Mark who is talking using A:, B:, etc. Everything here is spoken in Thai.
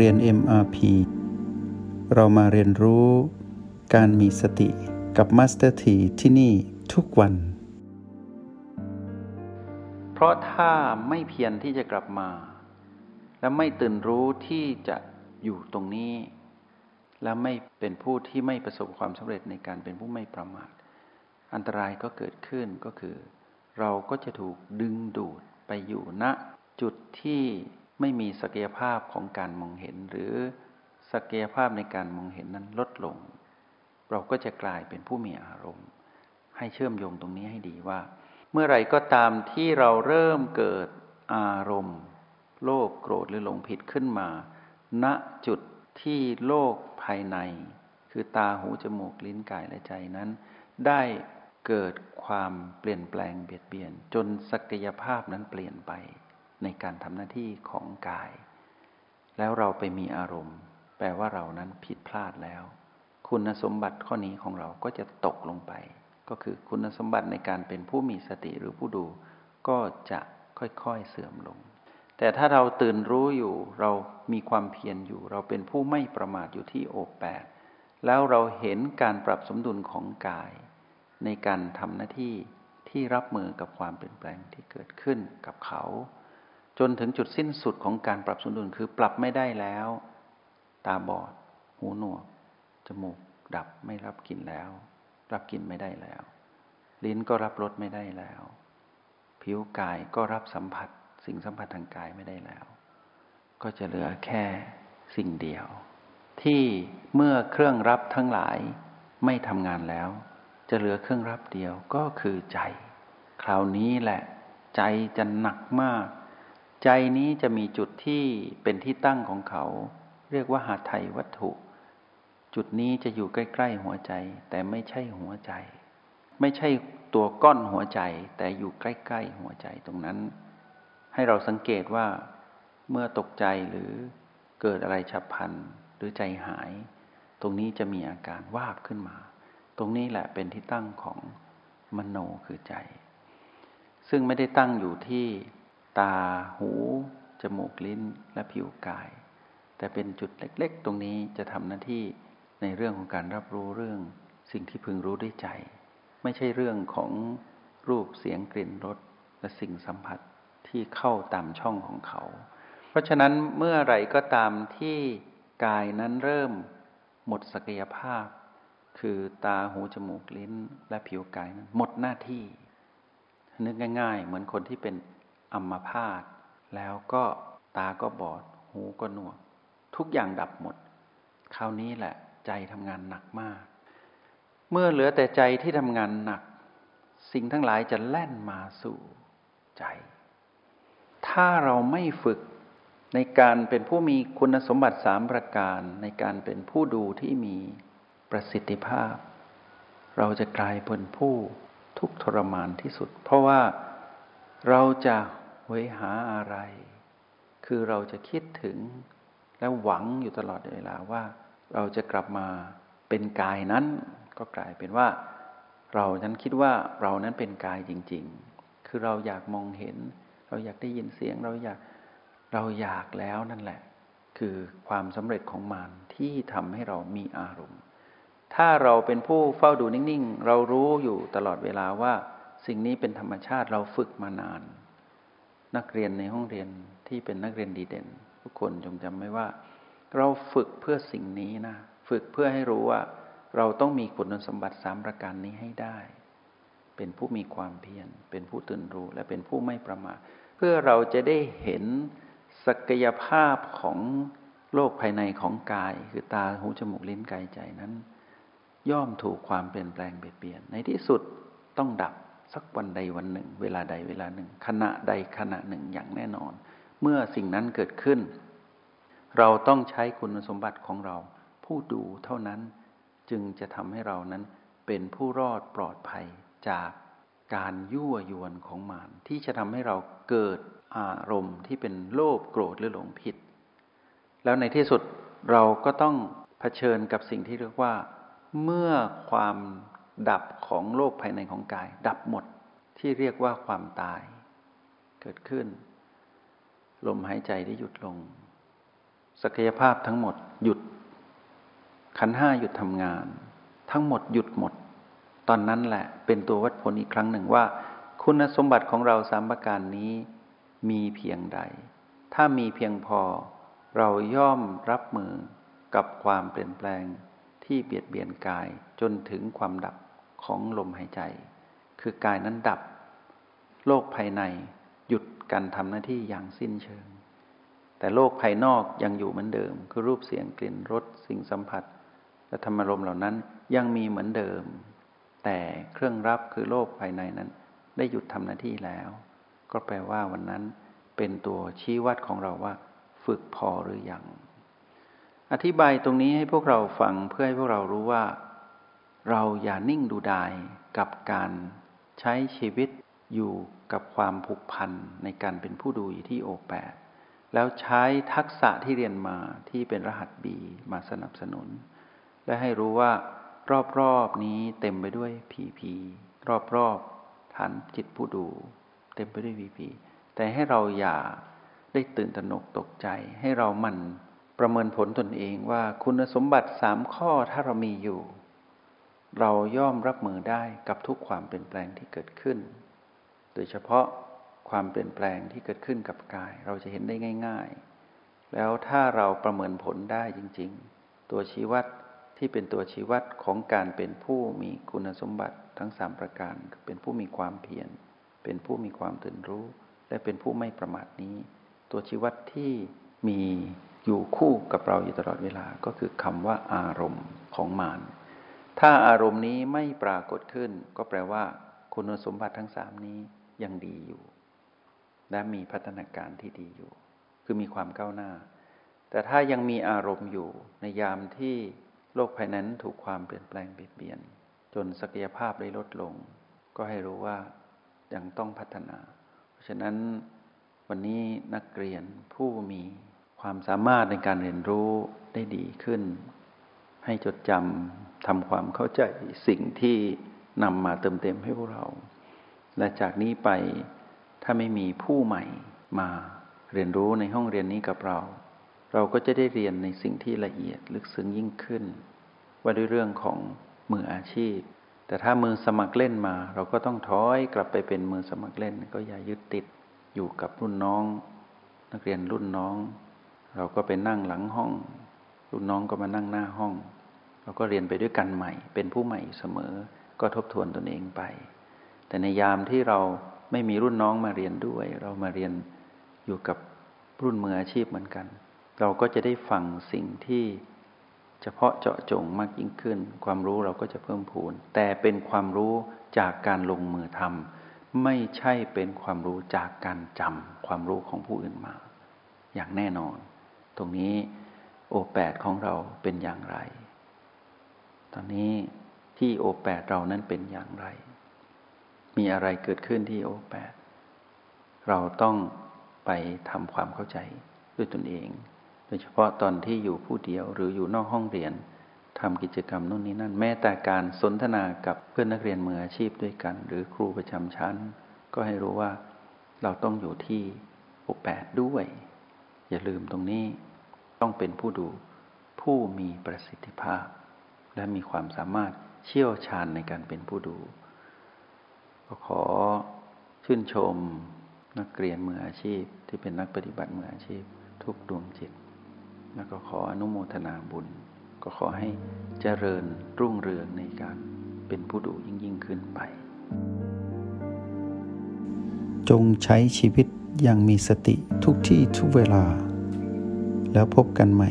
A: เรียน MRP เรามาเรียนรู้การมีสติกับ Master T ที่ที่นี่ทุกวัน
B: เพราะถ้าไม่เพียรที่จะกลับมา และไม่ตื่นรู้ที่จะอยู่ตรงนี้ และไม่เป็นผู้ที่ไม่ประสบความสำเร็จในการเป็นผู้ไม่ประมาท อันตรายก็เกิดขึ้นก็คือ เราก็จะถูกดึงดูดไปอยู่ณจุดที่ ไม่มีศักยภาพของการมองเห็น หรือศักยภาพในการมองเห็นนั้นลดลง เราก็จะกลายเป็นผู้มีอารมณ์ ให้เชื่อมโยงตรงนี้ให้ดีว่า เมื่อไรก็ตามที่เราเริ่มเกิดอารมณ์ โลภโกรธหรือหลงผิดขึ้นมา ณจุดที่โลกภายใน คือตาหูจมูกลิ้นกายและใจนั้น ได้เกิดความเปลี่ยนแปลงเบียดเบียน จนศักยภาพนั้นเปลี่ยนไป ในการทำหน้าที่ของกาย แล้วเราไปมีอารมณ์ แปลว่าเรานั้นผิดพลาดแล้ว คุณสมบัติข้อนี้ของเราก็จะตกลงไป ก็คือคุณสมบัติในการเป็นผู้มีสติหรือผู้ดู ก็จะค่อยๆเสื่อมลง แต่ถ้าเราตื่นรู้อยู่เรามีความเพียรอยู่ เราเป็นผู้ไม่ประมาทอยู่ที่โอแปดแล้วเราเห็นการปรับสมดุลของกาย ในการทำหน้าที่ที่รับมือกับความเปลี่ยนแปลงที่เกิดขึ้นกับเขา จนถึงจุดสิ้นสุดของการปรับสมดุลคือปรับไม่ได้แล้ว ตาบอด หูหนวก จมูก ดับไม่รับกลิ่นแล้ว รับกลิ่นไม่ได้แล้ว ลิ้นก็รับรสไม่ได้แล้ว ผิวกายก็รับสัมผัส สิ่งสัมผัสทางกายไม่ได้แล้ว ก็จะเหลือแค่สิ่งเดียว ที่เมื่อเครื่องรับทั้งหลายไม่ทำงานแล้ว จะเหลือเครื่องรับเดียวก็คือใจ คราวนี้แหละ ใจจะหนักมาก ใจนี้จะมีจุดที่เป็นที่ตั้งของเขา เรียกว่าหาไทยวัตถุ จุดนี้จะอยู่ใกล้ ๆ หัวใจ แต่ไม่ใช่หัวใจ ไม่ใช่ตัวก้อนหัวใจ แต่อยู่ใกล้ ๆ หัวใจตรงนั้น ให้เราสังเกตว่าเมื่อตกใจหรือเกิดอะไรฉับพลันหรือใจหาย ตรงนี้จะมีอาการวาบขึ้นมา ตรงนี้แหละเป็นที่ตั้งของมโนคือใจ ซึ่งไม่ได้ตั้งอยู่ที่ ตาหู จมูกลิ้นและผิวกาย แต่เป็นจุดเล็กๆ ตรงนี้จะทำหน้าที่ในเรื่องของการรับรู้เรื่อง สิ่งที่พึงรู้ด้วยใจ ไม่ใช่เรื่องของรูปเสียงกลิ่นรสและสิ่งสัมผัสที่เข้าตามช่องของเขา เพราะฉะนั้นเมื่อไรก็ตามที่กายนั้นเริ่มหมดศักยภาพ คือตาหูจมูกลิ้นและผิวกายนั้นหมดหน้าที่นึกง่าย ๆ เหมือนคนที่เป็น อัมพาตแล้วก็ตาก็บอด หูก็หนวก ทุกอย่างดับหมด คราวนี้แหละ ใจทำงานหนักมาก เมื่อเหลือแต่ใจที่ทำงานหนัก สิ่งทั้งหลายจะแล่นมาสู่ใจ ถ้าเราไม่ฝึกในการเป็นผู้มีคุณสมบัติสามประการ ในการเป็นผู้ดูที่มีประสิทธิภาพ เราจะกลายเป็นผู้ทุกทรมานที่สุด เพราะว่าเราจะ หวยหาอะไร คือเราจะคิดถึง และหวังอยู่ตลอดเวลาว่า เราจะกลับมาเป็นกายนั้น ก็กลายเป็นว่า เรานั้นคิดว่าเรานั้นเป็นกายจริง ๆ คือเราอยากมองเห็น เราอยากได้ยินเสียง เราอยากเราอยากแล้วนั่นแหละ คือความสำเร็จของมันที่ทำให้เรามีอารมณ์ ถ้าเราเป็นผู้เฝ้าดูนิ่ง ๆ เรารู้อยู่ตลอดเวลาว่า สิ่งนี้เป็นธรรมชาติเราฝึกมานาน นักเรียนในห้องเรียนที่เป็นนักเรียนดีเด่น ทุกคนจงจำไว้ว่า เราฝึกเพื่อสิ่งนี้นะ ฝึกเพื่อให้รู้ว่า เราต้องมีคุณสมบัติสามประการนี้ให้ได้ เป็นผู้มีความเพียรเป็นผู้ตื่นรู้และเป็นผู้ไม่ประมาทเพื่อเราจะได้เห็นศักยภาพของโลกภายในของกาย คือตาหูจมูกลิ้นกายใจนั้น ย่อมถูกความเปลี่ยนแปลงเปลี่ยนในที่สุดต้องดับ สักวันใดวันหนึ่ง เวลาใดเวลาหนึ่ง ขณะใดขณะหนึ่งอย่างแน่นอน เมื่อสิ่งนั้นเกิดขึ้น เราต้องใช้คุณสมบัติของเรา ผู้ดูเท่านั้นจึงจะทำให้เรานั้นเป็นผู้รอดปลอดภัยจากการยั่วยวนของมารที่จะทำให้เราเกิดอารมณ์ที่เป็นโลภโกรธหรือหลงผิด แล้วในที่สุดเราก็ต้องเผชิญกับสิ่งที่เรียกว่า เมื่อความ ดับของโลกภายในของกาย ดับหมดที่เรียกว่าความตาย เกิดขึ้น ลมหายใจได้หยุดลง ศักยภาพทั้งหมดหยุด ขันห้าหยุดทำงาน ทั้งหมดหยุดหมด ตอนนั้นแหละเป็นตัววัดผลอีกครั้งหนึ่งว่า คุณสมบัติของเราสามประการนี้มีเพียงใด ถ้ามีเพียงพอ เราย่อมรับมือกับความเปลี่ยนแปลงที่เบียดเบียนกายจนถึงความดับ ของลมหายใจ คือกายนั้นดับ โลกภายในหยุดการทำหน้าที่อย่างสิ้นเชิง แต่โลกภายนอกยังอยู่เหมือนเดิม คือรูปเสียงกลิ่นรสสิ่งสัมผัสและธรรมารมเหล่านั้นยังมีเหมือนเดิม แต่เครื่องรับคือโลกภายในนั้น ได้หยุดทำหน้าที่แล้ว ก็แปลว่าวันนั้นเป็นตัวชี้วัดของเราว่า ฝึกพอหรืออยังอธิบายตรงนี้ให้พวกเราฟังเพื่อให้พวกเรารู้ว่า เราอย่านิ่งดูดายกับการใช้ชีวิตอยู่กับความผูกพันในการเป็นผู้ดูอยู่ที่โอแปดแล้วใช้ทักษะที่เรียนมาที่เป็นรหัสบีมาสนับสนุน และให้รู้ว่ารอบๆนี้เต็มไปด้วยผีผีรอบๆฐานจิตผู้ดู เต็มไปด้วยผีผีแต่ให้เราอย่าได้ตื่นตระหนกตกใจ ให้เรามันประเมินผลตนเองว่าคุณสมบัติสามข้อถ้าเรามีอยู่ เราย่อมรับมือได้กับทุกความเปลี่ยนแปลงที่เกิดขึ้น โดยเฉพาะความเปลี่ยนแปลงที่เกิดขึ้นกับกาย เราจะเห็นได้ง่าย ๆ แล้วถ้าเราประเมินผลได้จริง ๆ ตัวชี้วัดที่เป็นตัวชี้วัดของการเป็นผู้มีคุณสมบัติทั้งสามประการ เป็นผู้มีความเพียร เป็นผู้มีความตื่นรู้ และเป็นผู้ไม่ประมาทนี้ ตัวชี้วัดที่มีอยู่คู่กับเราอยู่ตลอดเวลาก็คือคำว่าอารมณ์ของมาร ถ้าอารมณ์นี้ไม่ปรากฏขึ้น ก็แปลว่า คุณสมบัติทั้งสามนี้ยังดีอยู่ และมีพัฒนาการที่ดีอยู่ คือมีความก้าวหน้า แต่ถ้ายังมีอารมณ์อยู่ในยามที่โลกภายนั้นถูกความเปลี่ยนแปลงเปลี่ยน จนศักยภาพได้ลดลง ก็ให้รู้ว่ายังต้องพัฒนา เพราะฉะนั้นวันนี้นักเรียนผู้มีความสามารถในการเรียนรู้ได้ดีขึ้น ให้จดจำ ทำความเข้าใจสิ่งที่นำมาเติมเต็มให้พวกเรา และจากนี้ไปถ้าไม่มีผู้ใหม่มาเรียนรู้ในห้องเรียนนี้กับเรา เราก็จะได้เรียนในสิ่งที่ละเอียดลึกซึ้งยิ่งขึ้น ว่าด้วยเรื่องของมืออาชีพ แต่ถ้ามือสมัครเล่นมา เราก็ต้องถอยกลับไปเป็นมือสมัครเล่น ก็อย่ายึดติดอยู่กับรุ่นน้อง นักเรียนรุ่นน้อง เราก็ไปนั่งหลังห้อง รุ่นน้องก็มานั่งหน้าห้อง เราก็เรียนไปด้วยกันใหม่ เป็นผู้ใหม่เสมอ ก็ทบทวนตนเองไป แต่ในยามที่เราไม่มีรุ่นน้องมาเรียนด้วย เรามาเรียนอยู่กับรุ่นมืออาชีพเหมือนกัน เราก็จะได้ฟังสิ่งที่เฉพาะเจาะจงมากยิ่งขึ้น ความรู้เราก็จะเพิ่มพูน แต่เป็นความรู้จากการลงมือทำไม่ใช่เป็นความรู้จากการจำความรู้ของผู้อื่นมา อย่างแน่นอน ตรงนี้โอแปดของเราเป็นอย่างไร ตอนนี้ที่โอแปดเรานั้นเป็นอย่างไร มีอะไรเกิดขึ้นที่โอแปดเราต้องไปทำความเข้าใจด้วยตนเอง โดยเฉพาะตอนที่อยู่ผู้เดียวหรืออยู่นอกห้องเรียนทำกิจกรรมนู่นนี่นั่น แม้แต่การสนทนากับเพื่อนนักเรียนมืออาชีพด้วยกัน หรือครูประจำชั้น ก็ให้รู้ว่าเราต้องอยู่ที่โอแปดด้วย อย่าลืมตรงนี้ต้องเป็นผู้ดูผู้มีประสิทธิภาพ และมีความสามารถเชี่ยวชาญในการเป็นผู้ดูก็ขอชื่นชมนักเรียนมืออาชีพ ที่เป็นนักปฏิบัติมืออาชีพ ทุกดวงจิต แล้วก็ขออนุโมทนาบุญ ก็ขอให้เจริญรุ่งเรืองในการเป็นผู้ดูยิ่งยิ่งขึ้นไป
A: จงใช้ชีวิตอย่างมีสติทุกที่ทุกเวลา แล้วพบกันใหม่